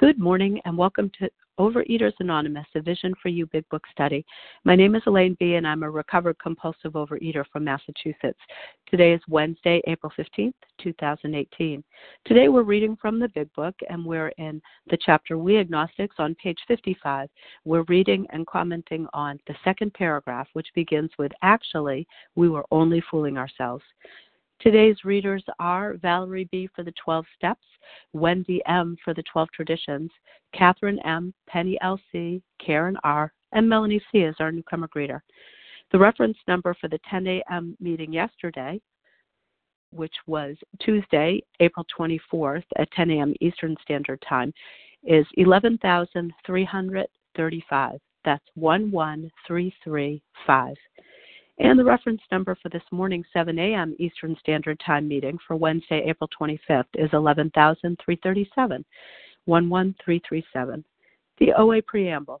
Good morning and welcome to Overeaters Anonymous, a Vision for You Big Book study. My name is Elaine B., and I'm a recovered compulsive overeater from Massachusetts. Today is Wednesday, April 15th, 2018. Today we're reading from the Big Book, and we're in the chapter We Agnostics on page 55. We're reading and commenting on the second paragraph, which begins with Actually, we were only fooling ourselves. Today's readers are Valerie B. for the 12 Steps, Wendy M. for the 12 Traditions, Catherine M., Penny L.C., Karen R., and Melanie C. is our newcomer greeter. The reference number for the 10 a.m. meeting yesterday, which was Tuesday, April 24th at 10 a.m. Eastern Standard Time, is 11,335. That's 11335. And the reference number for this morning 7 a.m. Eastern Standard Time meeting for Wednesday, April 25th is 11,337, 11337. The OA Preamble.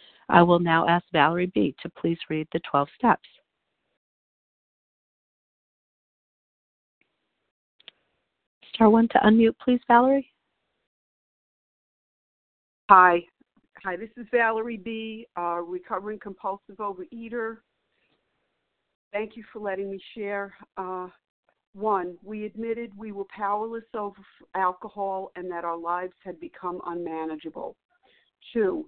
I will now ask Valerie B. to please read the 12 steps. Star one to unmute, please, Valerie. Hi. Hi, this is Valerie B., uh, recovering compulsive overeater. Thank you for letting me share. Uh, one, we admitted we were powerless over alcohol and that our lives had become unmanageable. Two,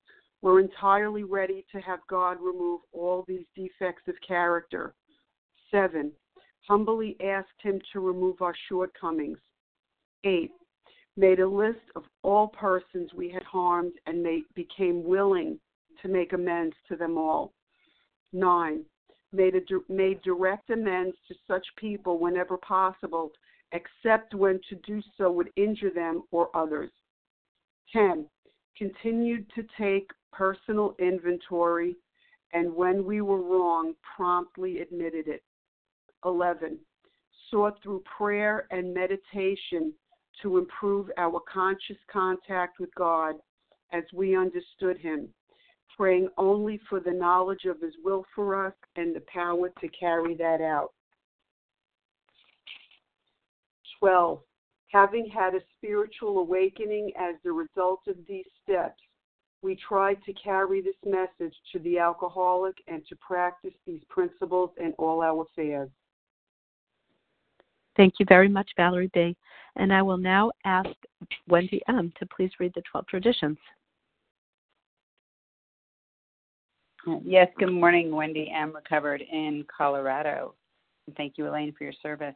we're entirely ready to have God remove all these defects of character. Seven, humbly asked Him to remove our shortcomings. 8. Made a list of all persons we had harmed and made, became willing to make amends to them all. 9. Made, a, made direct amends to such people whenever possible, except when to do so would injure them or others. 10. Continued to take personal inventory and when we were wrong, promptly admitted it. 11. Sought through prayer and meditation to improve our conscious contact with God as we understood Him, praying only for the knowledge of His will for us and the power to carry that out. 12. Having had a spiritual awakening as the result of these steps, we tried to carry this message to the alcoholic and to practice these principles in all our affairs. Thank you very much, Valerie B. And I will now ask Wendy M. to please read the 12 traditions. Yes, good morning, Wendy M. Recovered in Colorado. thank you, Elaine, for your service.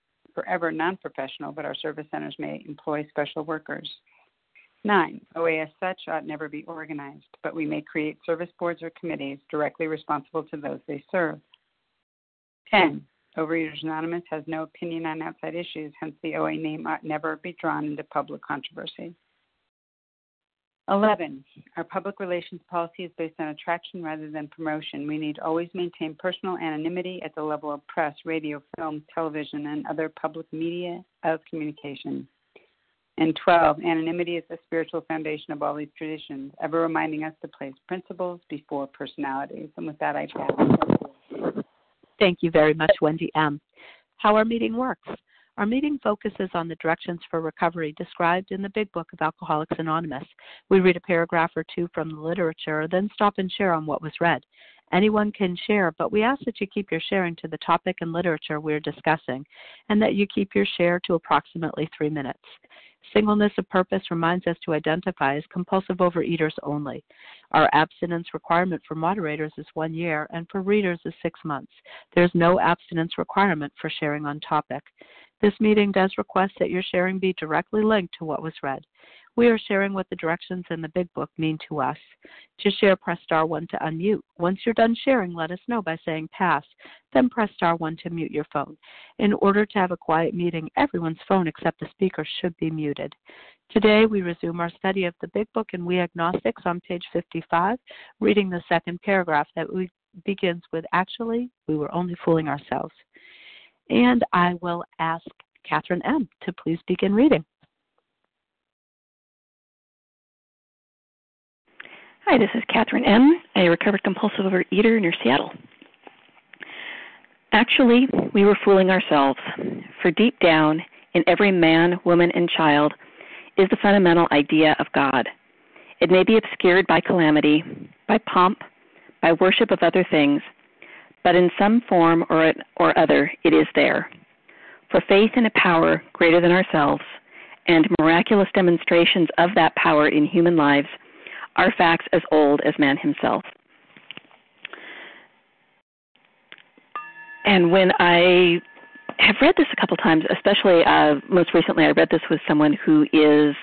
forever non professional, but our service centers may employ special workers. Nine, OA as such ought never be organized, but we may create service boards or committees directly responsible to those they serve. 10. Overeaters Anonymous has no opinion on outside issues, hence the OA name ought never be drawn into public controversy. 11. Our public relations policy is based on attraction rather than promotion. We need always maintain personal anonymity at the level of press, radio, film, television, and other public media of communication. And 12, anonymity is the spiritual foundation of all these traditions, ever reminding us to place principles before personalities. And with that, I pass. Thank you very much, Wendy M. How our meeting works. Our meeting focuses on the directions for recovery described in the Big Book of Alcoholics Anonymous. We read a paragraph or two from the literature, then stop and share on what was read. Anyone can share, but we ask that you keep your sharing to the topic and literature we're discussing, and that you keep your share to approximately three minutes. Singleness of purpose reminds us to identify as compulsive overeaters only. Our abstinence requirement for moderators is one year, and for readers is six months. There's no abstinence requirement for sharing on topic. This meeting does request that your sharing be directly linked to what was read. We are sharing what the directions in the Big Book mean to us. To share, press star 1 to unmute. Once you're done sharing, let us know by saying pass, then press star 1 to mute your phone. In order to have a quiet meeting, everyone's phone except the speaker should be muted. Today, we resume our study of the Big Book and We Agnostics on page 55, reading the second paragraph that begins with Actually, we were only fooling ourselves. And I will ask Catherine M. to please begin reading. Hi, this is Catherine M., a recovered compulsive overeater near Seattle. Actually, we were fooling ourselves, for deep down in every man, woman, and child is the fundamental idea of God. It may be obscured by calamity, by pomp, by worship of other things, but in some form or, or other it is there. For faith in a power greater than ourselves and miraculous demonstrations of that power in human lives are facts as old as man himself. And when I have read this a couple times, especially uh, most recently, I read this with someone who is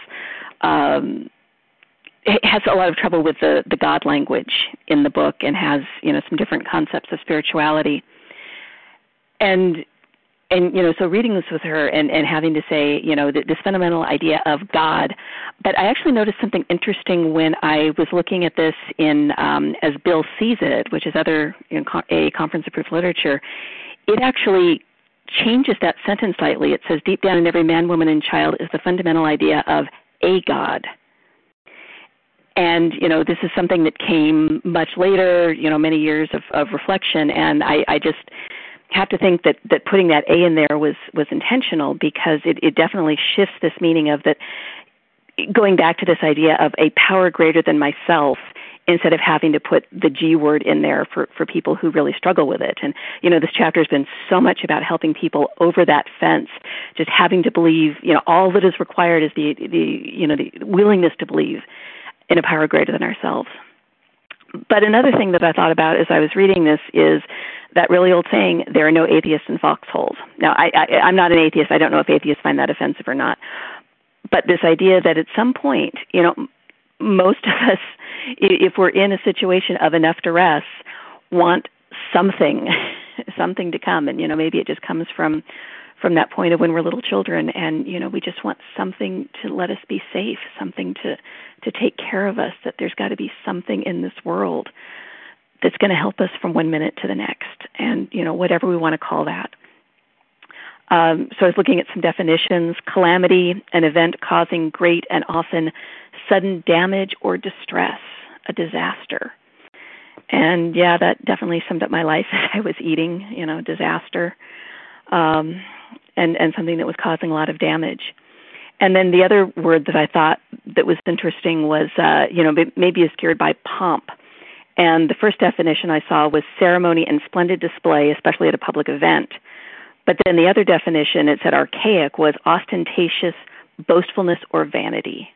um, has a lot of trouble with the the God language in the book and has you know some different concepts of spirituality. And and you know so reading this with her and and having to say you know this fundamental idea of god but i actually noticed something interesting when i was looking at this in um as bill sees it which is other you know, a conference approved literature it actually changes that sentence slightly it says deep down in every man woman and child is the fundamental idea of a god and you know this is something that came much later you know many years of, of reflection and i i just have to think that that putting that A in there was was intentional because it, it definitely shifts this meaning of that going back to this idea of a power greater than myself instead of having to put the G word in there for, for people who really struggle with it. And, you know, this chapter has been so much about helping people over that fence, just having to believe, you know, all that is required is the, the you know, the willingness to believe in a power greater than ourselves. But another thing that I thought about as I was reading this is that really old saying, there are no atheists in foxholes. Now, I, I, I'm not an atheist. I don't know if atheists find that offensive or not. But this idea that at some point, you know, most of us, if we're in a situation of enough duress, want something, something to come. And, you know, maybe it just comes from from that point of when we're little children and you know we just want something to let us be safe something to to take care of us that there's got to be something in this world that's going to help us from one minute to the next, and you know whatever we want to call that. Um, so I was looking at some definitions: calamity, an event causing great and often sudden damage or distress, a disaster. And yeah, that definitely summed up my life as I was eating, you know, disaster, um, and and something that was causing a lot of damage. And then the other word that I thought that was interesting was, uh, you know, maybe is cured by pomp And the first definition I saw was ceremony and splendid display, especially at a public event. But then the other definition, it said archaic, was ostentatious boastfulness or vanity.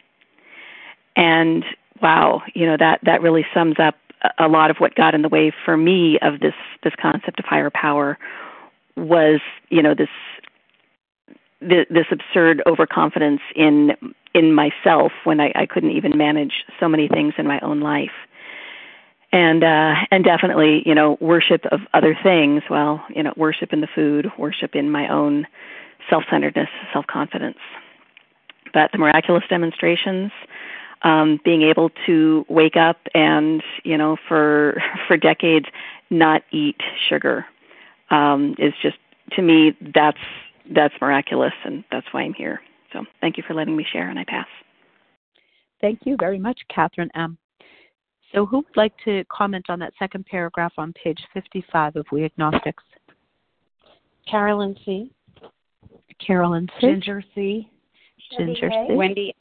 And wow, you know that that really sums up a lot of what got in the way for me of this this concept of higher power was you know this this absurd overconfidence in in myself when I, I couldn't even manage so many things in my own life. And uh and definitely you know worship of other things well you know worship in the food worship in my own self-centeredness self-confidence. But the miraculous demonstrations um being able to wake up and you know for for decades not eat sugar um is just to me that's that's miraculous and that's why I'm here so thank you for letting me share and I pass Thank you very much, Catherine M. So, who would like to comment on that second paragraph on page 55 of We Agnostics? Carolyn C. Carolyn C. Ginger C. Ginger C. Wendy.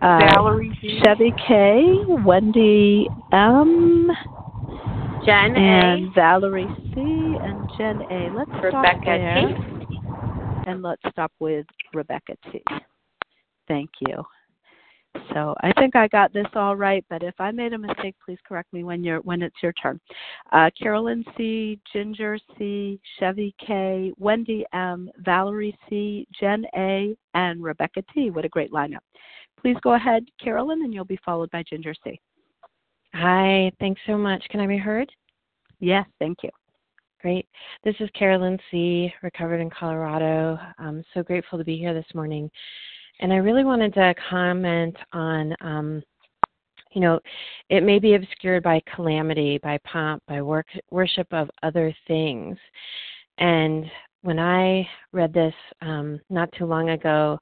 Uh, Valerie B. Chevy K. Wendy M. Jen and Valerie C. and Jen A. Let's stop Rebecca there. T. And let's stop with Rebecca T. Thank you. So I think I got this all right, but if I made a mistake, please correct me when you're when it's your turn. Uh, Carolyn C, Ginger C, Chevy K, Wendy M, Valerie C, Jen A, and Rebecca T. What a great lineup! Please go ahead, Carolyn, and you'll be followed by Ginger C. Hi, thanks so much. Can I be heard? Yes, thank you. Great. This is Carolyn C., recovered in Colorado. I'm so grateful to be here this morning. And I really wanted to comment on, um, you know, it may be obscured by calamity, by pomp, by work, worship of other things. And when I read this um, not too long ago,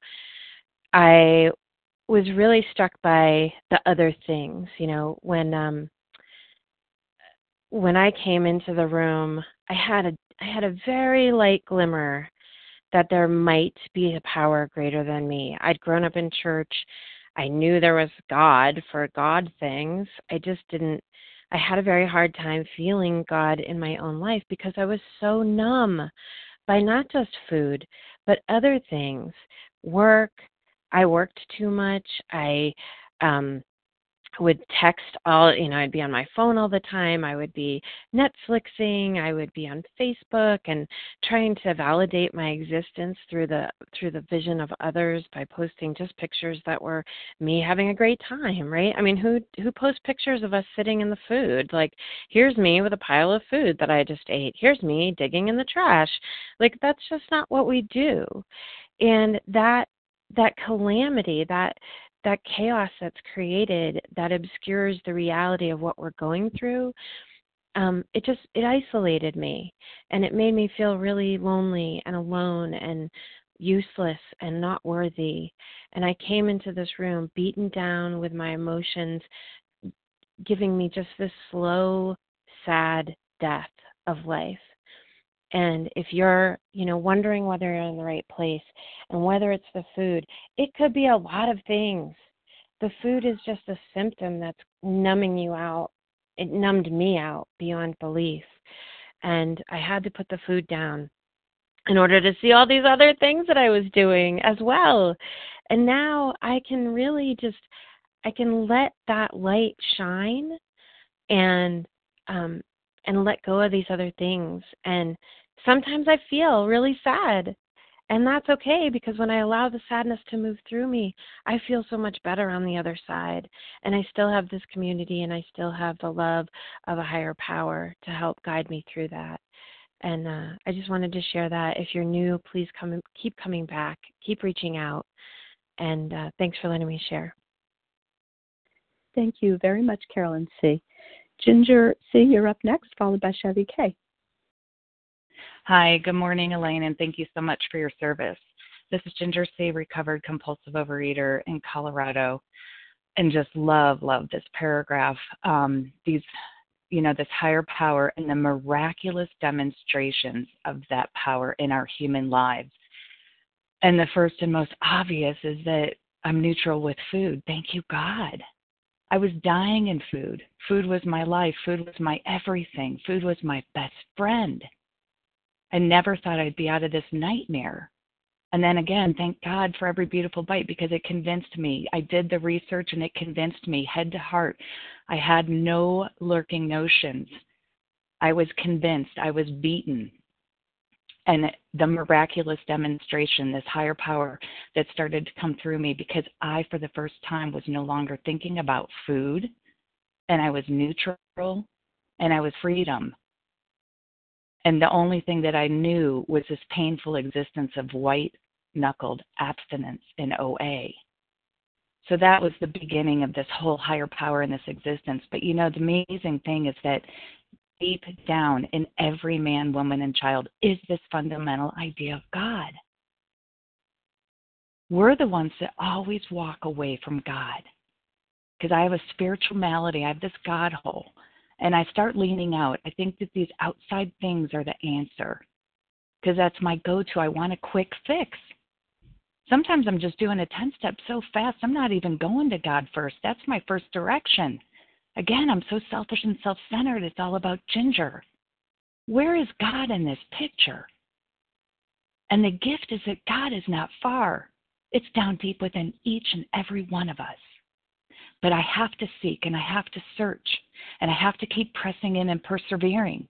I was really struck by the other things. You know, when um, when I came into the room, I had a I had a very light glimmer that there might be a power greater than me. I'd grown up in church. I knew there was God for God things. I just didn't I had a very hard time feeling God in my own life because I was so numb by not just food, but other things. Work, I worked too much. I um would text all you know i'd be on my phone all the time. I would be netflixing. I would be on facebook and trying to validate my existence through the through the vision of others by posting just pictures that were me having a great time right? I mean who who posts pictures of us sitting in the food? Like here's me with a pile of food that i just ate. Here's me digging in the trash. Like that's just not what we do. And that that calamity that that chaos that's created that obscures the reality of what we're going through um it just it isolated me and it made me feel really lonely and alone and useless and not worthy and i came into this room beaten down with my emotions giving me just this slow sad death of life and if you're, you know, wondering whether you're in the right place and whether it's the food, it could be a lot of things. The food is just a symptom that's numbing you out. It numbed me out beyond belief. And I had to put the food down in order to see all these other things that I was doing as well. And now I can really just I can let that light shine and um and let go of these other things. And sometimes I feel really sad. And that's okay because when I allow the sadness to move through me, I feel so much better on the other side. And I still have this community and I still have the love of a higher power to help guide me through that. And uh, I just wanted to share that. If you're new, please come, keep coming back, keep reaching out. And uh, thanks for letting me share. Thank you very much, Carolyn C. Ginger C., you're up next, followed by Chevy K. Hi, good morning, Elaine, and thank you so much for your service. This is Ginger C., recovered compulsive overeater in Colorado, and just love, love this paragraph. Um, these, you know, this higher power and the miraculous demonstrations of that power in our human lives. And the first and most obvious is that I'm neutral with food. Thank you, God. I was dying in food. Food was my life. Food was my everything. Food was my best friend. I never thought I'd be out of this nightmare. And then again, thank God for every beautiful bite because it convinced me. I did the research and it convinced me head to heart. I had no lurking notions. I was convinced. I was beaten. And the miraculous demonstration, this higher power that started to come through me because I, for the first time, was no longer thinking about food and I was neutral and I was freedom. And the only thing that I knew was this painful existence of white knuckled abstinence in OA. So that was the beginning of this whole higher power in this existence. But you know, the amazing thing is that deep down in every man, woman, and child is this fundamental idea of God. We're the ones that always walk away from God. Because I have a spiritual malady, I have this God hole and I start leaning out. I think that these outside things are the answer because that's my go to. I want a quick fix. Sometimes I'm just doing a 10 step so fast, I'm not even going to God first. That's my first direction. Again, I'm so selfish and self centered. It's all about Ginger. Where is God in this picture? And the gift is that God is not far, it's down deep within each and every one of us. But I have to seek and I have to search and I have to keep pressing in and persevering.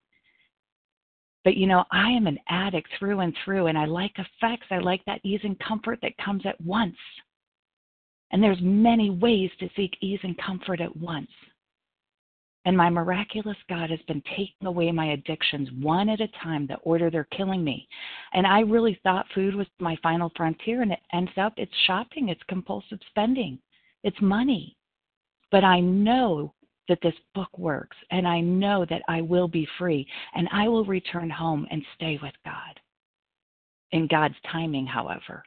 But you know, I am an addict through and through, and I like effects. I like that ease and comfort that comes at once. And there's many ways to seek ease and comfort at once. And my miraculous God has been taking away my addictions one at a time, the order they're killing me. And I really thought food was my final frontier, and it ends up it's shopping, it's compulsive spending, it's money. But I know that this book works, and I know that I will be free, and I will return home and stay with God. In God's timing, however.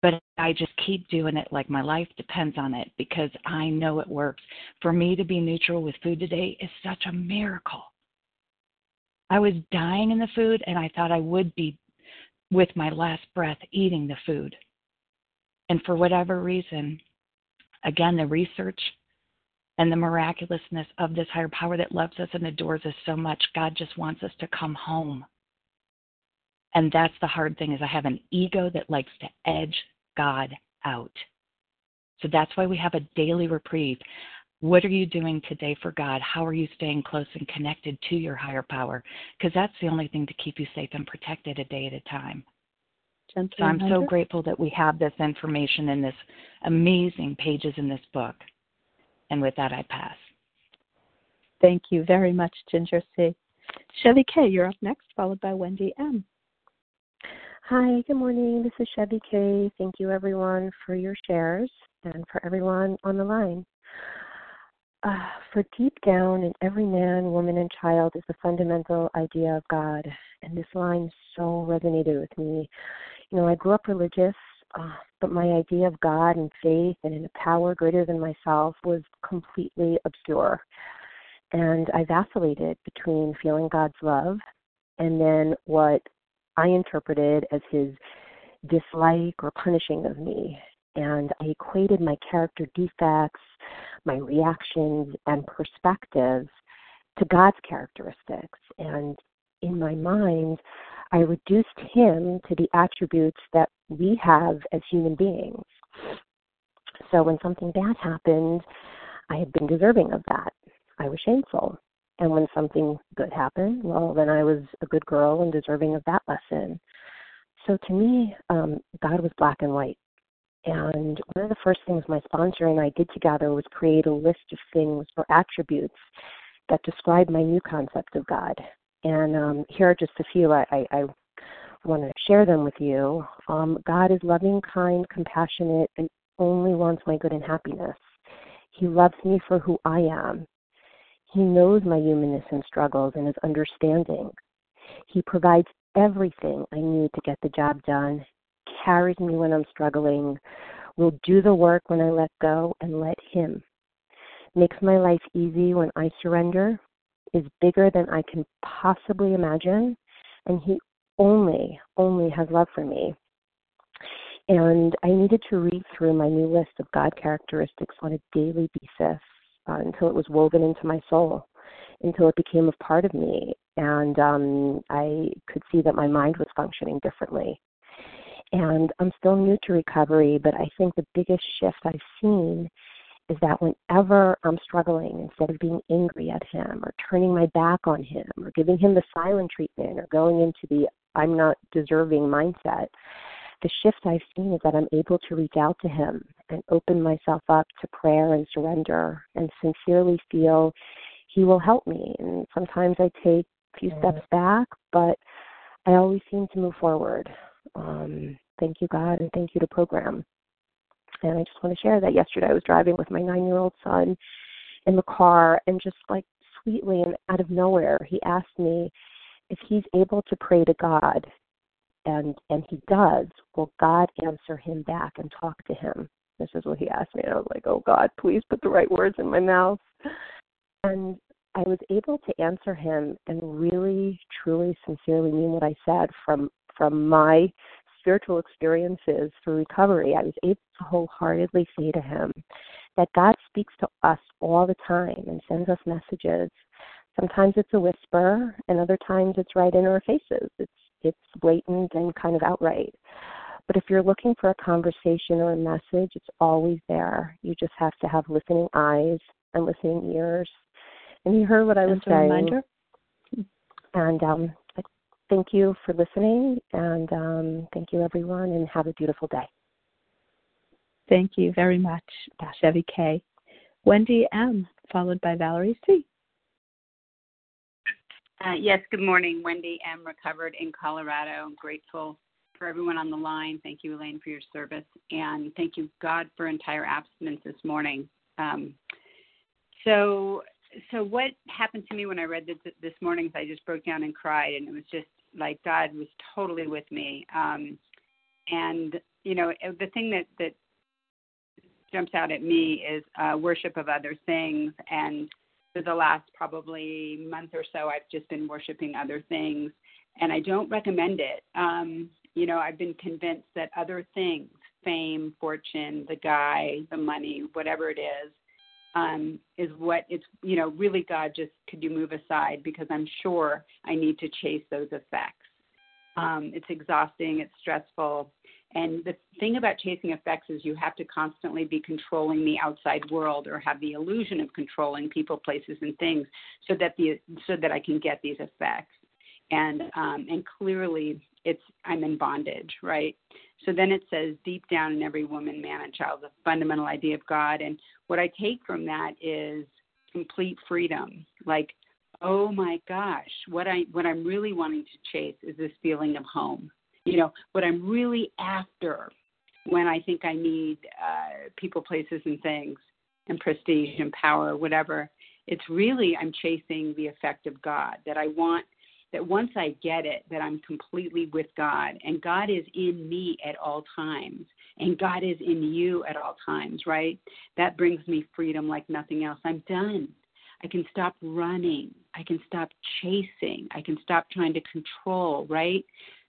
But I just keep doing it like my life depends on it because I know it works. For me to be neutral with food today is such a miracle. I was dying in the food, and I thought I would be with my last breath eating the food. And for whatever reason, again, the research and the miraculousness of this higher power that loves us and adores us so much. God just wants us to come home. And that's the hard thing is I have an ego that likes to edge God out. So that's why we have a daily reprieve. What are you doing today for God? How are you staying close and connected to your higher power? Because that's the only thing to keep you safe and protected a day at a time. so I'm so grateful that we have this information in this amazing pages in this book. And with that, I pass. Thank you very much, Ginger C. Chevy K., you're up next, followed by Wendy M. Hi, good morning. This is Chevy K. Thank you, everyone, for your shares and for everyone on the line. Uh, for deep down in every man, woman, and child is the fundamental idea of God. And this line so resonated with me. You know, I grew up religious, uh, but my idea of God and faith and in a power greater than myself was completely obscure. And I vacillated between feeling God's love and then what I interpreted as his dislike or punishing of me. And I equated my character defects, my reactions, and perspectives to God's characteristics. And in my mind, I reduced him to the attributes that we have as human beings. So when something bad happened, I had been deserving of that. I was shameful. And when something good happened, well, then I was a good girl and deserving of that lesson. So to me, um, God was black and white. And one of the first things my sponsor and I did together was create a list of things or attributes that describe my new concept of God. And um, here are just a few. I, I, I want to share them with you. Um, God is loving, kind, compassionate, and only wants my good and happiness. He loves me for who I am. He knows my humanness and struggles and is understanding. He provides everything I need to get the job done, carries me when I'm struggling, will do the work when I let go and let Him. Makes my life easy when I surrender, is bigger than I can possibly imagine, and He only, only has love for me. And I needed to read through my new list of God characteristics on a daily basis uh, until it was woven into my soul, until it became a part of me. And um, I could see that my mind was functioning differently. And I'm still new to recovery, but I think the biggest shift I've seen is that whenever I'm struggling, instead of being angry at him or turning my back on him or giving him the silent treatment or going into the I'm not deserving mindset, the shift I've seen is that I'm able to reach out to him and open myself up to prayer and surrender and sincerely feel he will help me. And sometimes I take a few steps back, but I always seem to move forward. Um, thank you, God, and thank you to program. And I just want to share that yesterday I was driving with my nine year old son in the car, and just like sweetly and out of nowhere, he asked me if he's able to pray to God and and he does, will God answer him back and talk to him? This is what he asked me. And I was like, Oh God, please put the right words in my mouth. And I was able to answer him and really, truly, sincerely mean what I said from from my spiritual experiences for recovery. I was able to wholeheartedly say to him that God speaks to us all the time and sends us messages. Sometimes it's a whisper, and other times it's right in our faces. It's it's blatant and kind of outright. But if you're looking for a conversation or a message, it's always there. You just have to have listening eyes and listening ears. And he heard what I was saying. Reminder. And um, thank you for listening, and um, thank you, everyone, and have a beautiful day. Thank you very much, Chevy K. Wendy M., followed by Valerie C. Uh, yes, good morning. Wendy M. Recovered in Colorado. I'm grateful for everyone on the line. Thank you, Elaine, for your service. And thank you, God, for entire abstinence this morning. Um, so, so what happened to me when I read this this morning? I just broke down and cried, and it was just like God was totally with me. Um, and you know, the thing that that jumps out at me is uh, worship of other things and for the last probably month or so, I've just been worshiping other things, and I don't recommend it. Um, you know, I've been convinced that other things, fame, fortune, the guy, the money, whatever it is, um, is what it's, you know, really God just could you move aside because I'm sure I need to chase those effects. Um, it's exhausting, it's stressful, and the thing about chasing effects is you have to constantly be controlling the outside world or have the illusion of controlling people, places, and things so that the so that I can get these effects. And um, and clearly it's I'm in bondage, right? So then it says deep down in every woman, man, and child, the fundamental idea of God. And what I take from that is complete freedom. Like, oh my gosh, what I what I'm really wanting to chase is this feeling of home you know what i'm really after when i think i need uh people places and things and prestige and power whatever it's really i'm chasing the effect of god that i want that once i get it that i'm completely with god and god is in me at all times and god is in you at all times right that brings me freedom like nothing else i'm done I can stop running. I can stop chasing. I can stop trying to control, right?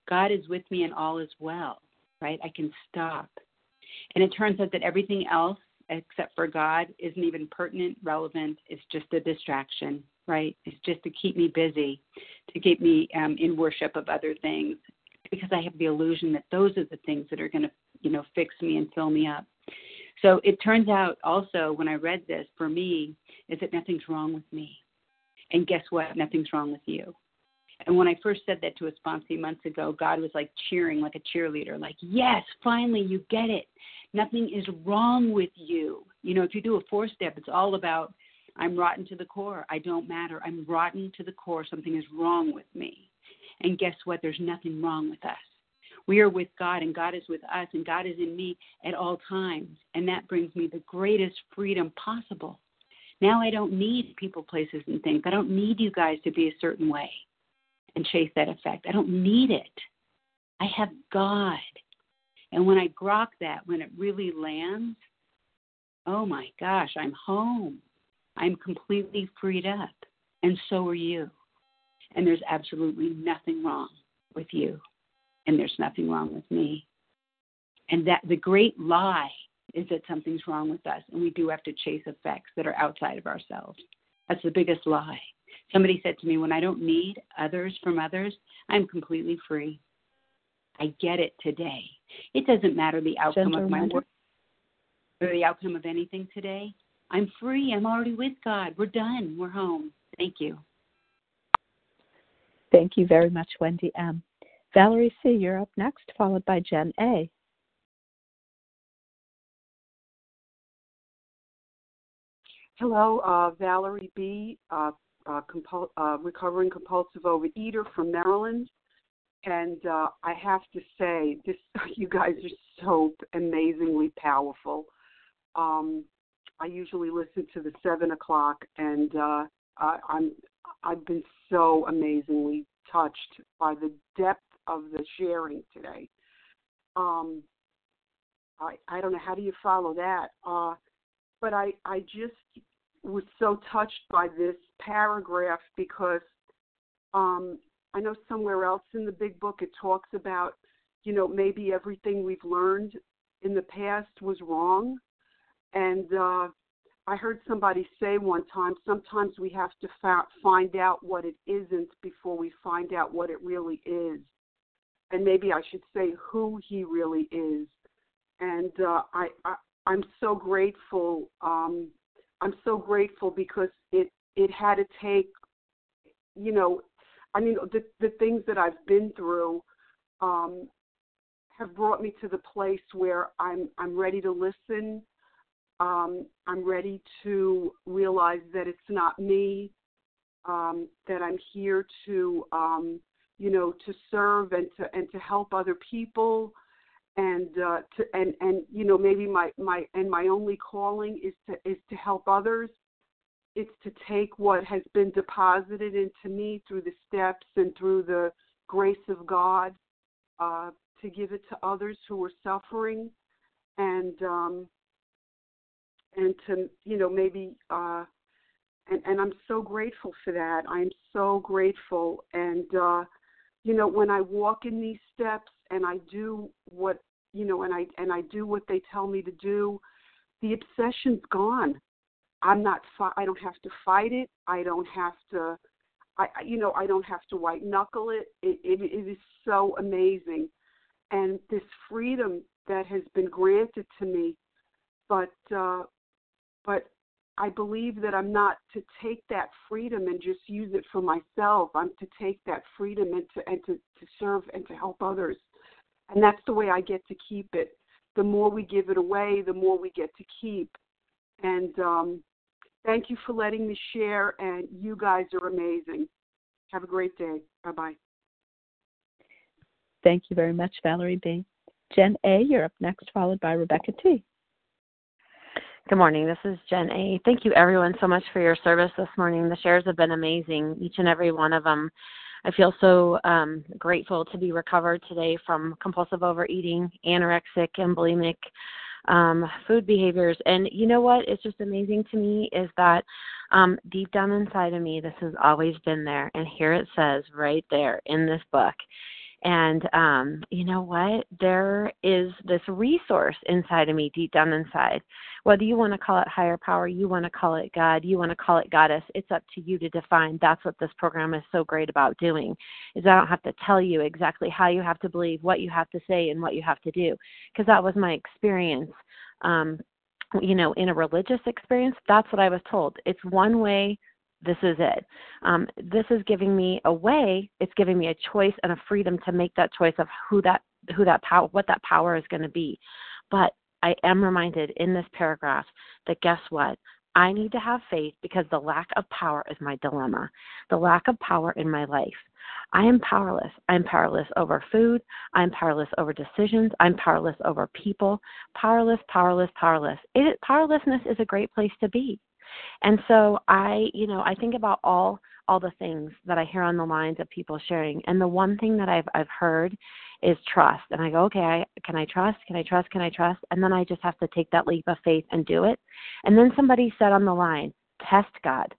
God is with me and all is well, right? I can stop. And it turns out that everything else except for God isn't even pertinent, relevant. It's just a distraction, right? It's just to keep me busy, to keep me um, in worship of other things, because I have the illusion that those are the things that are going to, you know, fix me and fill me up. So it turns out also when I read this for me is that nothing's wrong with me. And guess what? Nothing's wrong with you. And when I first said that to a sponsee months ago, God was like cheering like a cheerleader, like, yes, finally you get it. Nothing is wrong with you. You know, if you do a four step, it's all about I'm rotten to the core. I don't matter. I'm rotten to the core. Something is wrong with me. And guess what? There's nothing wrong with us. We are with God, and God is with us, and God is in me at all times. And that brings me the greatest freedom possible. Now I don't need people, places, and things. I don't need you guys to be a certain way and chase that effect. I don't need it. I have God. And when I grok that, when it really lands, oh my gosh, I'm home. I'm completely freed up. And so are you. And there's absolutely nothing wrong with you. And there's nothing wrong with me. And that the great lie is that something's wrong with us and we do have to chase effects that are outside of ourselves. That's the biggest lie. Somebody said to me, when I don't need others from others, I'm completely free. I get it today. It doesn't matter the outcome Gentle of my work or the outcome of anything today. I'm free. I'm already with God. We're done. We're home. Thank you. Thank you very much, Wendy M. Valerie C., you're up next, followed by Jen A. Hello, uh, Valerie B., uh, uh, compul- uh, recovering compulsive overeater from Maryland. And uh, I have to say, this you guys are so amazingly powerful. Um, I usually listen to the seven o'clock, and uh, I, I'm I've been so amazingly touched by the depth of the sharing today. Um, I I don't know how do you follow that, uh, but I I just was so touched by this paragraph because um, I know somewhere else in the big book it talks about, you know, maybe everything we've learned in the past was wrong. And uh, I heard somebody say one time, sometimes we have to fa- find out what it isn't before we find out what it really is. And maybe I should say who he really is. And uh, I, I, I'm so grateful. Um, I'm so grateful because it it had to take, you know, I mean the the things that I've been through um, have brought me to the place where I'm I'm ready to listen. Um, I'm ready to realize that it's not me. Um, that I'm here to um, you know to serve and to and to help other people and uh, to and and you know maybe my my and my only calling is to is to help others it's to take what has been deposited into me through the steps and through the grace of God uh, to give it to others who are suffering and um, and to you know maybe uh, and and I'm so grateful for that. I'm so grateful. And uh, you know when I walk in these steps and I do what you know and I and I do what they tell me to do the obsession's gone. I'm not I don't have to fight it. I don't have to I I- you know I don't have to white knuckle it. It it, it is so amazing. And this freedom that has been granted to me but uh but I believe that I'm not to take that freedom and just use it for myself. I'm to take that freedom and to and to, to serve and to help others. And that's the way I get to keep it. The more we give it away, the more we get to keep. And um, thank you for letting me share. And you guys are amazing. Have a great day. Bye bye. Thank you very much, Valerie B. Jen A., you're up next, followed by Rebecca T. Good morning. This is Jen A. Thank you, everyone, so much for your service this morning. The shares have been amazing, each and every one of them. I feel so um, grateful to be recovered today from compulsive overeating, anorexic, and bulimic um, food behaviors. And you know what? It's just amazing to me is that um, deep down inside of me, this has always been there. And here it says right there in this book and um, you know what? There is this resource inside of me, deep down inside. Whether you want to call it higher power, you want to call it God, you want to call it goddess, it's up to you to define. That's what this program is so great about doing. Is I don't have to tell you exactly how you have to believe, what you have to say, and what you have to do, because that was my experience. Um, you know, in a religious experience, that's what I was told. It's one way this is it. Um, this is giving me a way. It's giving me a choice and a freedom to make that choice of who that who that power what that power is going to be. But I am reminded in this paragraph that guess what? I need to have faith because the lack of power is my dilemma. The lack of power in my life. I am powerless. I'm powerless over food. I'm powerless over decisions. I'm powerless over people. Powerless, powerless, powerless. It, powerlessness is a great place to be. And so I, you know, I think about all all the things that I hear on the lines of people sharing, and the one thing that I've I've heard is trust. And I go, okay, I, can I trust? Can I trust? Can I trust? And then I just have to take that leap of faith and do it. And then somebody said on the line, test God,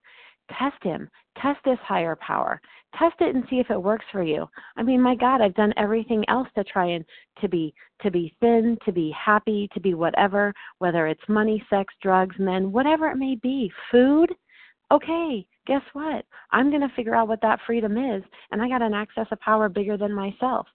test Him, test this higher power, test it and see if it works for you. I mean my god i've done everything else to try and to be to be thin to be happy to be whatever whether it's money sex drugs men whatever it may be. Food? Okay guess what? I'm going to figure out what that freedom is and i got an access of power bigger than myself.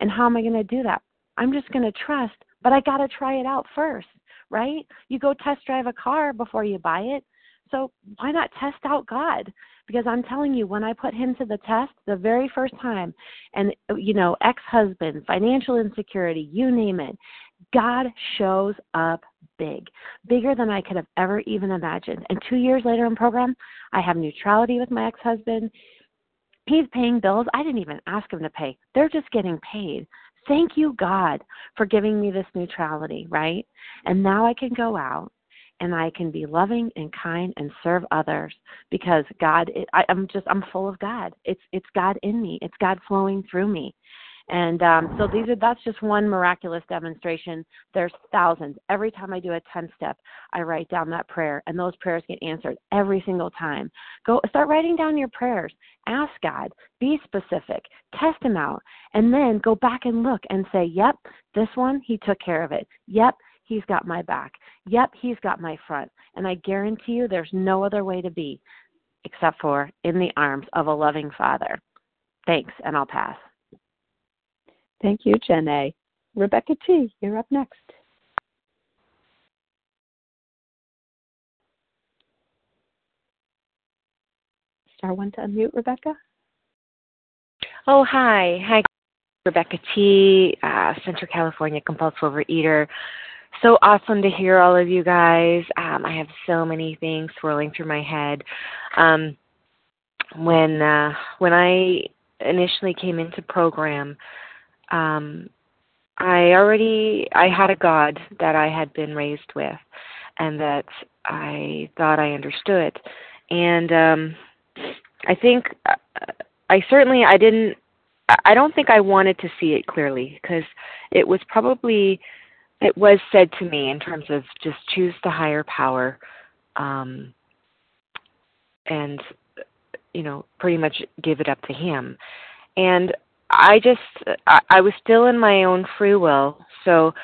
And how am i going to do that? I'm just going to trust but i got to try it out first right? You go test drive a car before you buy it. So why not test out God? Because I'm telling you, when I put him to the test the very first time, and you know, ex husband, financial insecurity, you name it, God shows up big, bigger than I could have ever even imagined. And two years later in program, I have neutrality with my ex husband. He's paying bills I didn't even ask him to pay, they're just getting paid. Thank you, God, for giving me this neutrality, right? And now I can go out and I can be loving and kind and serve others because God it, I, I'm just I'm full of God. It's it's God in me. It's God flowing through me. And um, so these are that's just one miraculous demonstration. There's thousands. Every time I do a 10 step, I write down that prayer, and those prayers get answered every single time. Go start writing down your prayers. Ask God. Be specific. Test Him out, and then go back and look and say, "Yep, this one He took care of it. Yep, He's got my back. Yep, he's got my front. And I guarantee you there's no other way to be except for in the arms of a loving father. Thanks, and I'll pass. Thank you, Jenna. Rebecca T., you're up next. Star one to unmute, Rebecca. Oh, hi. Hi, Rebecca T., uh, Central California compulsive overeater so awesome to hear all of you guys. Um, I have so many things swirling through my head. Um, when uh, when I initially came into program, um, I already I had a God that I had been raised with, and that I thought I understood, and um, I think uh, I certainly I didn't. I don't think I wanted to see it clearly because it was probably it was said to me in terms of just choose the higher power um, and you know pretty much give it up to him. And i just I, I was still in my own free will so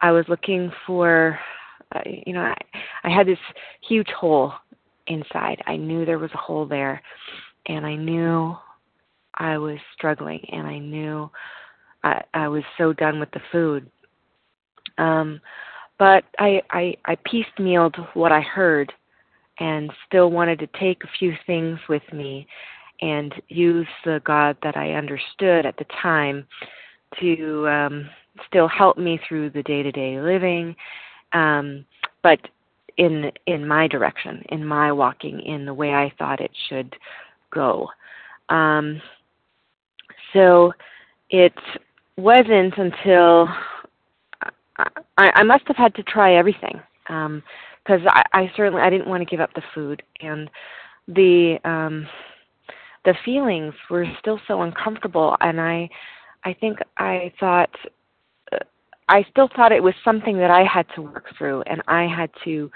i was looking for uh, you know I, I had this huge hole inside. I knew there was a hole there and i knew i was struggling and i knew i i was so done with the food um, but I, I, I piecemealed what I heard and still wanted to take a few things with me and use the God that I understood at the time to um, still help me through the day to day living, um, but in in my direction, in my walking, in the way I thought it should go. Um, so it wasn't until I, I must have had to try everything because um, I, I certainly I didn't want to give up the food and the um, the feelings were still so uncomfortable and I I think I thought I still thought it was something that I had to work through and I had to,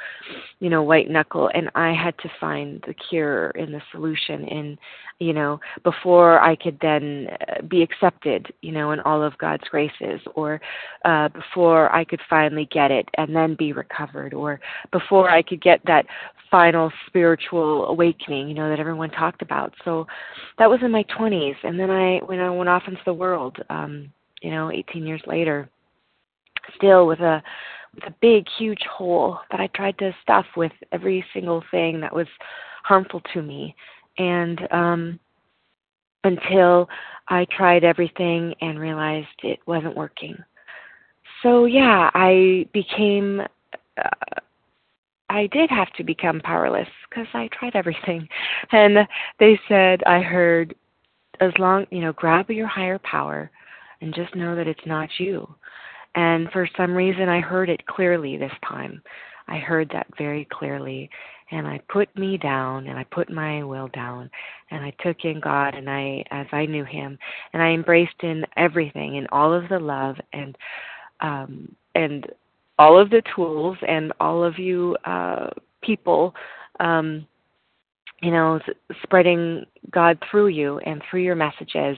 you know, white knuckle and I had to find the cure and the solution in, you know, before I could then uh, be accepted, you know, in all of God's graces or uh before I could finally get it and then be recovered or before I could get that final spiritual awakening, you know, that everyone talked about. So that was in my 20s and then I when I went off into the world um, you know, 18 years later still with a with a big huge hole that I tried to stuff with every single thing that was harmful to me and um until I tried everything and realized it wasn't working. So yeah, I became uh, I did have to become powerless because I tried everything. And they said I heard as long, you know, grab your higher power and just know that it's not you. And for some reason, I heard it clearly this time. I heard that very clearly. And I put me down and I put my will down and I took in God and I, as I knew Him, and I embraced in everything, in all of the love and, um, and all of the tools and all of you, uh, people, um, you know, spreading God through you and through your messages.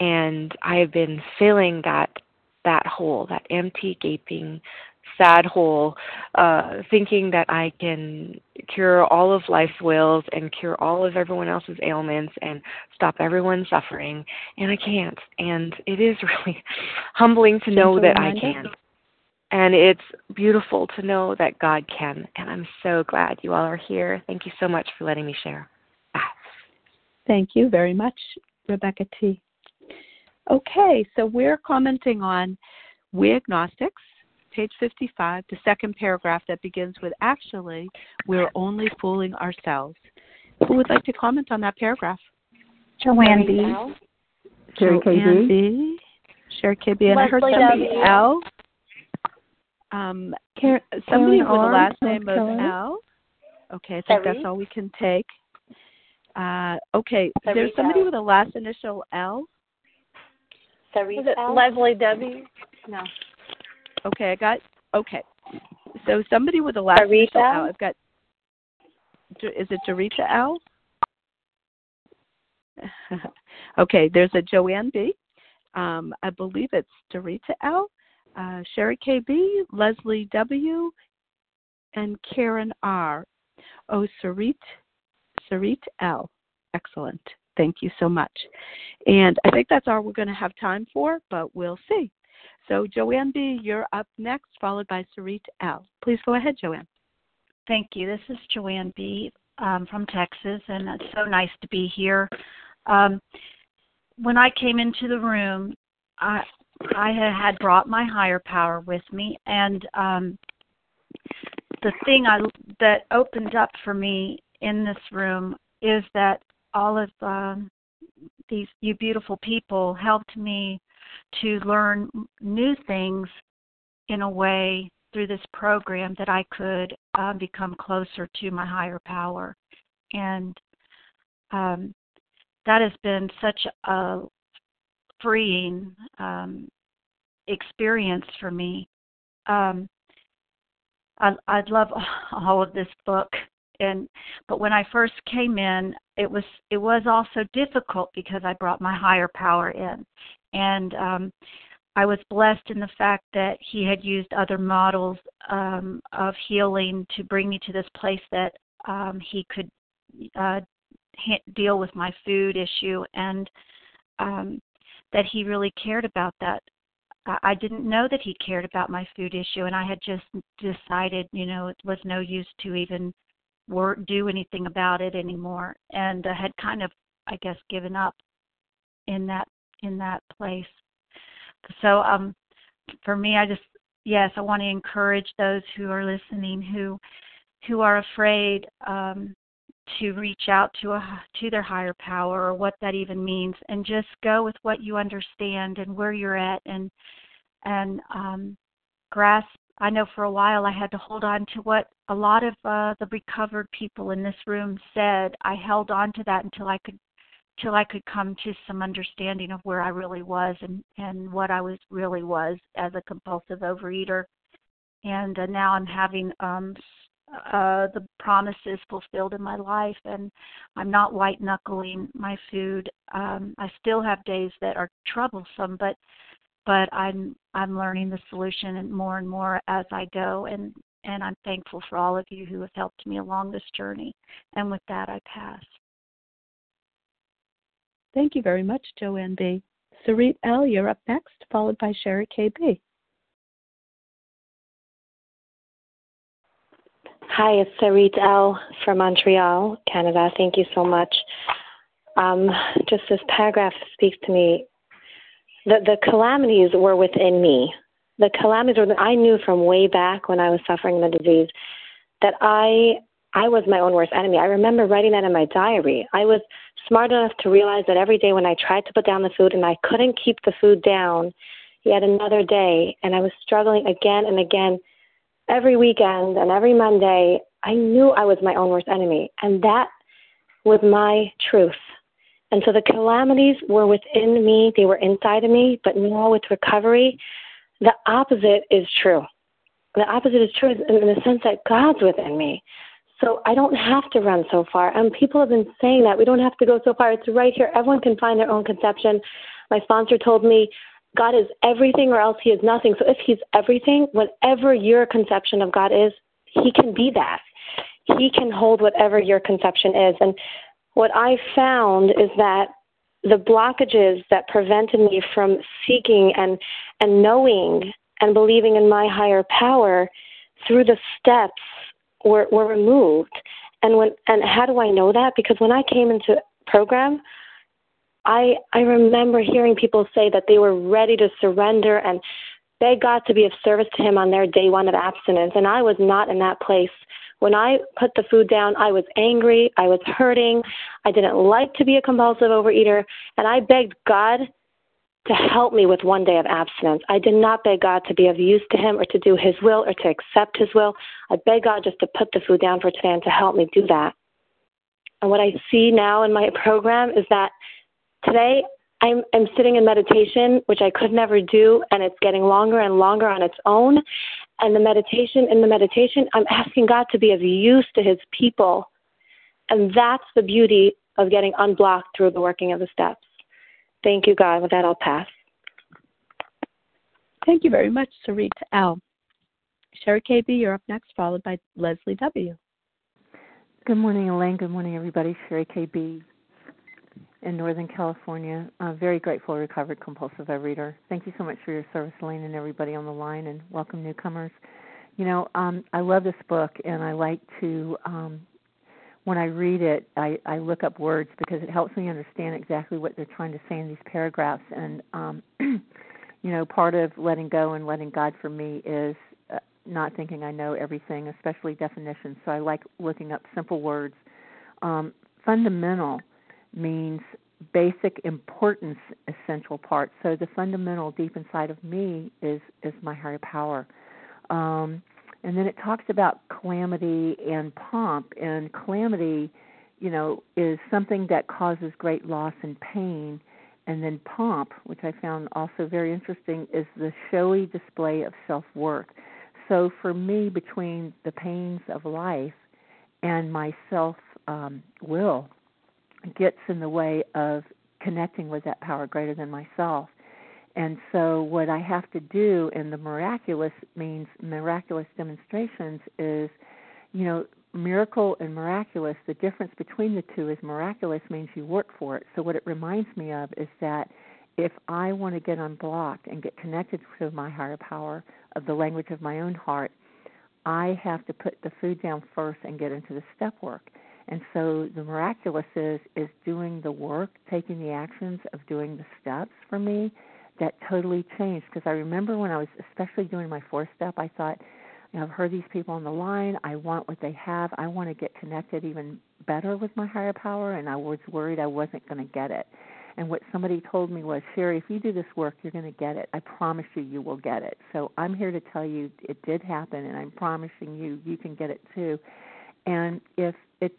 And I have been feeling that that hole, that empty, gaping, sad hole, uh, thinking that I can cure all of life's wills and cure all of everyone else's ailments and stop everyone's suffering, and I can't. And it is really humbling to know that I can't. And it's beautiful to know that God can. And I'm so glad you all are here. Thank you so much for letting me share. Thank you very much, Rebecca T. Okay, so we're commenting on We Agnostics, page 55, the second paragraph that begins with Actually, we're only fooling ourselves. Who would like to comment on that paragraph? Joanne B. Sherry Joanne B. Sherry KB. And I heard somebody L. Um, somebody with the last name of L. Okay, I think that's all we can take. Uh, okay, there's somebody with a last initial L. Was it Leslie W? No. Okay, I got okay. So somebody with a last initial L. I've got. Is it Dorita L? okay, there's a Joanne B. Um, I believe it's Dorita L. Uh, Sherry KB, Leslie W, and Karen R. Oh, Sarit, Sarit L. Excellent. Thank you so much. And I think that's all we're going to have time for, but we'll see. So, Joanne B., you're up next, followed by Sarit L. Please go ahead, Joanne. Thank you. This is Joanne B. Um, from Texas, and it's so nice to be here. Um, when I came into the room, I I had brought my higher power with me, and um, the thing I that opened up for me in this room is that all of um, these you beautiful people helped me to learn new things in a way through this program that I could uh, become closer to my higher power. And um, that has been such a freeing um, experience for me. Um, I, I love all of this book, and but when I first came in, it was it was also difficult because I brought my higher power in, and um, I was blessed in the fact that he had used other models um, of healing to bring me to this place that um, he could uh, deal with my food issue and um, that he really cared about that. I didn't know that he cared about my food issue, and I had just decided, you know, it was no use to even work, do anything about it anymore, and uh, had kind of, I guess, given up in that in that place. So um for me I just yes, I want to encourage those who are listening who who are afraid um to reach out to a to their higher power or what that even means and just go with what you understand and where you're at and and um grasp I know for a while I had to hold on to what a lot of uh, the recovered people in this room said. I held on to that until I could till I could come to some understanding of where I really was and and what I was really was as a compulsive overeater. And uh, now I'm having um uh the promises fulfilled in my life and I'm not white knuckling my food. Um I still have days that are troublesome but but I'm I'm learning the solution and more and more as I go and and I'm thankful for all of you who have helped me along this journey. And with that I pass. Thank you very much, Joanne B. Sarit L., you're up next, followed by Sherry KB. Hi, it's Sarit L. from Montreal, Canada. Thank you so much. Um, just this paragraph speaks to me. The, the calamities were within me. The calamities were, I knew from way back when I was suffering the disease that I I was my own worst enemy. I remember writing that in my diary. I was smart enough to realize that every day when I tried to put down the food and I couldn't keep the food down, yet another day, and I was struggling again and again every weekend and every Monday, I knew I was my own worst enemy. And that was my truth. And so the calamities were within me, they were inside of me, but now with recovery, the opposite is true. The opposite is true in the sense that God's within me. So I don't have to run so far. And people have been saying that we don't have to go so far. It's right here. Everyone can find their own conception. My sponsor told me God is everything or else he is nothing. So if he's everything, whatever your conception of God is, he can be that. He can hold whatever your conception is. And what I found is that the blockages that prevented me from seeking and and knowing and believing in my higher power through the steps were, were removed. And when and how do I know that? Because when I came into program, I I remember hearing people say that they were ready to surrender and beg God to be of service to him on their day one of abstinence. And I was not in that place. When I put the food down, I was angry, I was hurting, I didn't like to be a compulsive overeater, and I begged God to help me with one day of abstinence. I did not beg God to be of use to Him or to do His will or to accept His will. I begged God just to put the food down for today and to help me do that. And what I see now in my program is that today I'm, I'm sitting in meditation, which I could never do, and it's getting longer and longer on its own. And the meditation, in the meditation, I'm asking God to be of use to His people. And that's the beauty of getting unblocked through the working of the steps. Thank you, God. With that, I'll pass. Thank you very much, Sarit L. Sherry KB, you're up next, followed by Leslie W. Good morning, Elaine. Good morning, everybody. Sherry KB in Northern California. Uh, very grateful, recovered compulsive overeater. Thank you so much for your service, Elaine, and everybody on the line, and welcome newcomers. You know, um, I love this book, and I like to um, when I read it, I, I look up words because it helps me understand exactly what they're trying to say in these paragraphs. And um, you know, part of letting go and letting God for me is uh, not thinking I know everything, especially definitions. So I like looking up simple words. Um, fundamental means basic importance, essential part. So the fundamental deep inside of me is is my higher power. Um, and then it talks about calamity and pomp and calamity you know is something that causes great loss and pain and then pomp which i found also very interesting is the showy display of self worth so for me between the pains of life and my self um, will gets in the way of connecting with that power greater than myself and so, what I have to do in the miraculous means miraculous demonstrations is, you know, miracle and miraculous, the difference between the two is miraculous means you work for it. So, what it reminds me of is that if I want to get unblocked and get connected to my higher power of the language of my own heart, I have to put the food down first and get into the step work. And so the miraculous is is doing the work, taking the actions of doing the steps for me that totally changed because I remember when I was especially doing my fourth step, I thought, you know, I've heard these people on the line. I want what they have. I want to get connected even better with my higher power, and I was worried I wasn't going to get it. And what somebody told me was, Sherry, if you do this work, you're going to get it. I promise you, you will get it. So I'm here to tell you it did happen, and I'm promising you, you can get it too. And if it,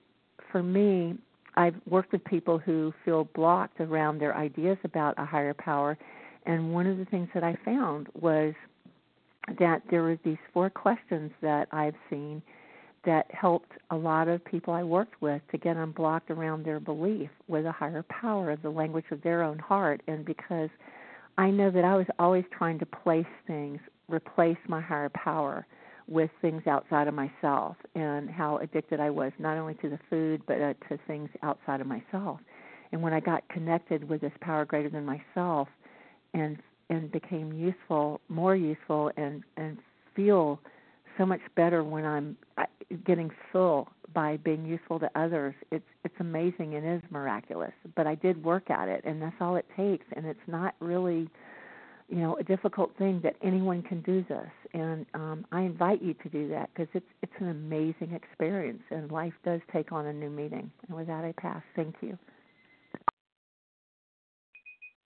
for me, I've worked with people who feel blocked around their ideas about a higher power, and one of the things that I found was that there were these four questions that I've seen that helped a lot of people I worked with to get unblocked around their belief with a higher power, of the language of their own heart. And because I know that I was always trying to place things, replace my higher power with things outside of myself, and how addicted I was not only to the food but uh, to things outside of myself. And when I got connected with this power greater than myself, and and became useful, more useful, and and feel so much better when I'm getting full by being useful to others. It's it's amazing and is miraculous. But I did work at it, and that's all it takes. And it's not really, you know, a difficult thing that anyone can do this. And um, I invite you to do that because it's it's an amazing experience, and life does take on a new meaning. And with that, I pass. Thank you.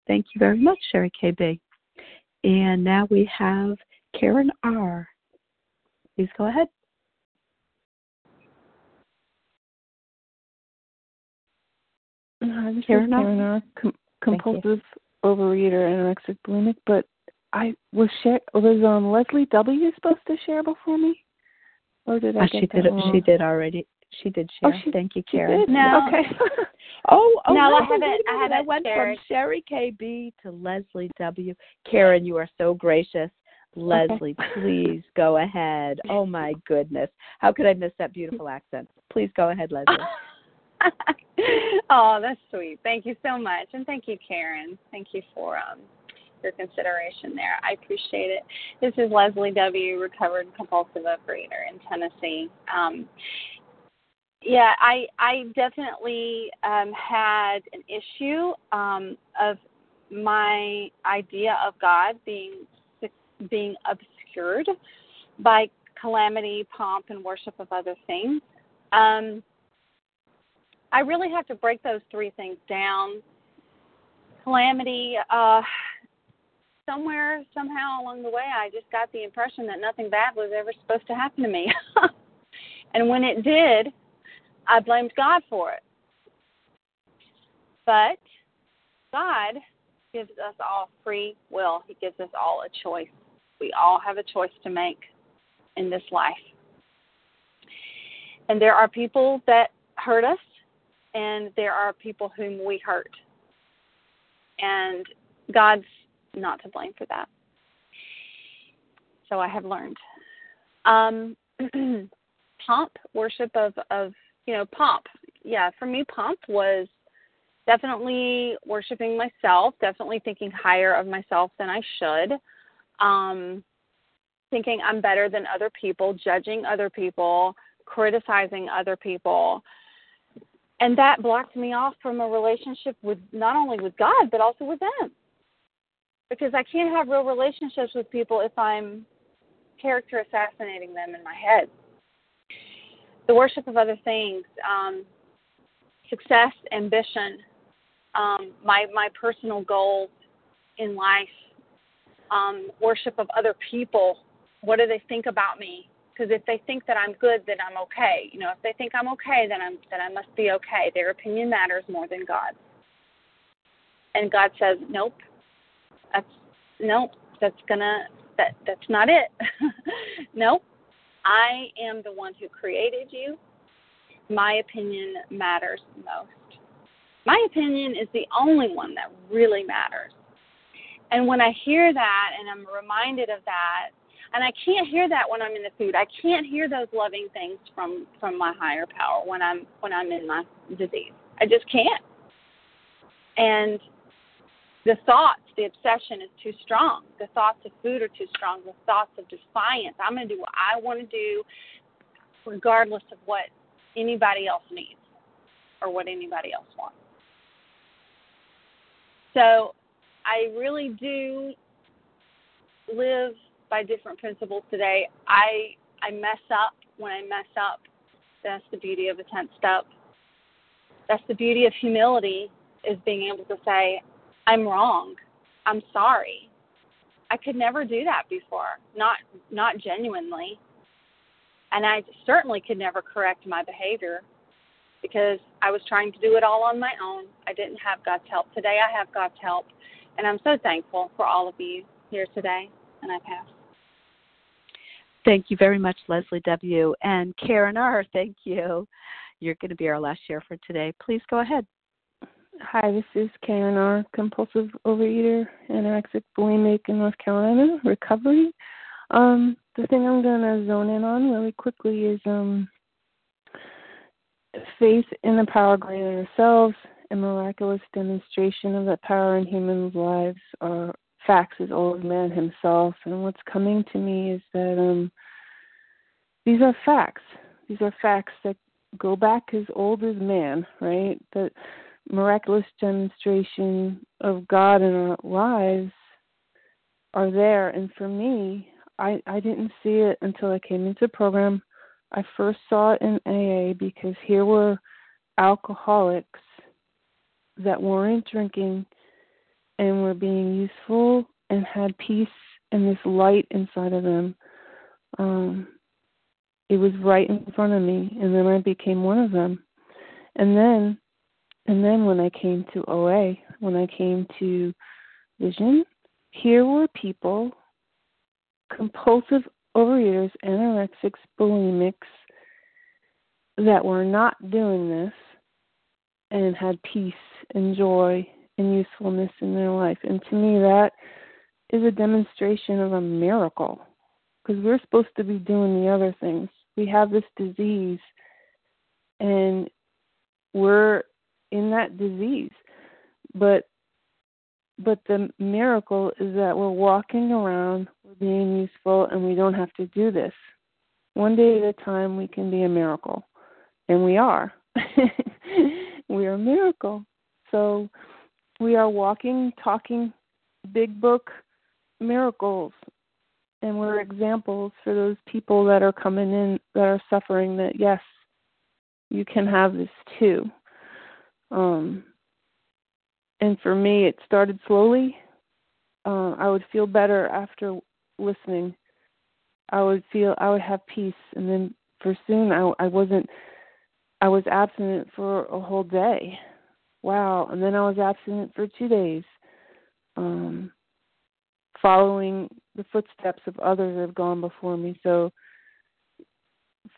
Thank you very much, Sherry KB. And now we have Karen R. Please go ahead. Hi, this Karen is Karen R. Com- compulsive overeater, anorexic bulimic. But I was share was um Leslie W. supposed to share before me, or did I get she did wrong? she did already. She did share. Oh, she, Thank you, Karen. No. Okay. oh, oh, no, no, I haven't. I haven't I went shared. from Sherry KB to Leslie W. Karen, you are so gracious. Leslie, Okay. please go ahead. Oh my goodness. How could I miss that beautiful accent? Please go ahead, Leslie. oh, that's sweet. Thank you so much, and thank you, Karen. Thank you for um, your consideration there. I appreciate it. This is Leslie W., recovered compulsive overeater in Tennessee. Um, yeah, I I definitely um, had an issue um, of my idea of God being being obscured by calamity, pomp, and worship of other things. Um, I really have to break those three things down. Calamity, uh, somewhere, somehow along the way, I just got the impression that nothing bad was ever supposed to happen to me. and when it did, I blamed God for it. But God gives us all free will, He gives us all a choice. We all have a choice to make in this life. And there are people that hurt us, and there are people whom we hurt. And God's not to blame for that. So I have learned. Um, pomp, worship of, of, you know, pomp. Yeah, for me, pomp was definitely worshiping myself, definitely thinking higher of myself than I should, um, thinking I'm better than other people, judging other people, criticizing other people. And that blocked me off from a relationship with not only with God, but also with them. Because I can't have real relationships with people if I'm character assassinating them in my head. The worship of other things, um, success, ambition, um, my my personal goals in life, um, worship of other people. What do they think about me? Because if they think that I'm good, then I'm okay. You know, if they think I'm okay, then I'm then I must be okay. Their opinion matters more than God's. And God says, nope. That's nope. That's gonna that that's not it. nope. I am the one who created you. My opinion matters most. My opinion is the only one that really matters. And when I hear that and I'm reminded of that, and I can't hear that when I'm in the food. I can't hear those loving things from from my higher power when I'm when I'm in my disease. I just can't. And the thoughts, the obsession is too strong. The thoughts of food are too strong. The thoughts of defiance. I'm going to do what I want to do, regardless of what anybody else needs or what anybody else wants. So I really do live by different principles today. I I mess up when I mess up. That's the beauty of a tenth step. That's the beauty of humility is being able to say, I'm wrong. I'm sorry. I could never do that before. Not not genuinely. And I certainly could never correct my behavior because I was trying to do it all on my own. I didn't have God's help. Today I have God's help. And I'm so thankful for all of you here today. And I pass. Thank you very much, Leslie W. And Karen R., thank you. You're going to be our last share for today. Please go ahead. Hi, this is Karen R., compulsive overeater, anorexic, bulimic in North Carolina, recovery. Um, the thing I'm going to zone in on really quickly is um, faith in the power greater than ourselves and miraculous demonstration of that power in humans' lives are facts as old as man himself. And what's coming to me is that um, these are facts. These are facts that go back as old as man, right? That miraculous demonstration of God in our lives are there. And for me, I, I didn't see it until I came into the program. I first saw it in AA because here were alcoholics that weren't drinking and were being useful and had peace and this light inside of them. Um, it was right in front of me, and then I became one of them. And then, and then when I came to OA, when I came to Vision, here were people, compulsive overeaters, anorexics, bulimics, that were not doing this and had peace and joy and usefulness in their life. And to me, that is a demonstration of a miracle because we're supposed to be doing the other things. We have this disease and we're in that disease. But but the miracle is that we're walking around, we're being useful, and we don't have to do this. One day at a time, we can be a miracle. And we are. we are a miracle. So we are walking, talking, big book miracles. And we're examples for those people that are coming in that are suffering that, yes, you can have this too. Um, and for me, it started slowly. Uh, I would feel better after listening. I would feel I would have peace, and then for soon I, I wasn't. I was abstinent for a whole day. Wow, and then I was absent for two days, um, following the footsteps of others that have gone before me. So,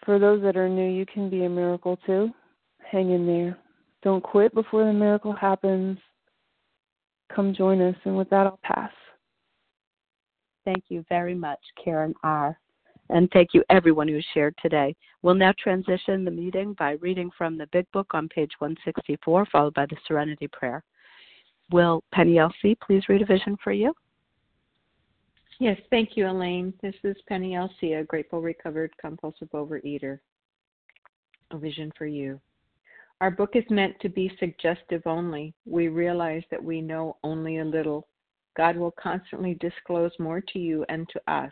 for those that are new, you can be a miracle too. Hang in there. Don't quit before the miracle happens come join us. And with that, I'll pass. Thank you very much, Karen R. And thank you, everyone who shared today. We'll now transition the meeting by reading from the Big Book on page 164, followed by the Serenity Prayer. Will Penny L.C. please read a vision for you? Yes, thank you, Elaine. This is Penny L.C., a grateful, recovered, compulsive overeater. A vision for you. Our book is meant to be suggestive only. We realize that we know only a little. God will constantly disclose more to you and to us.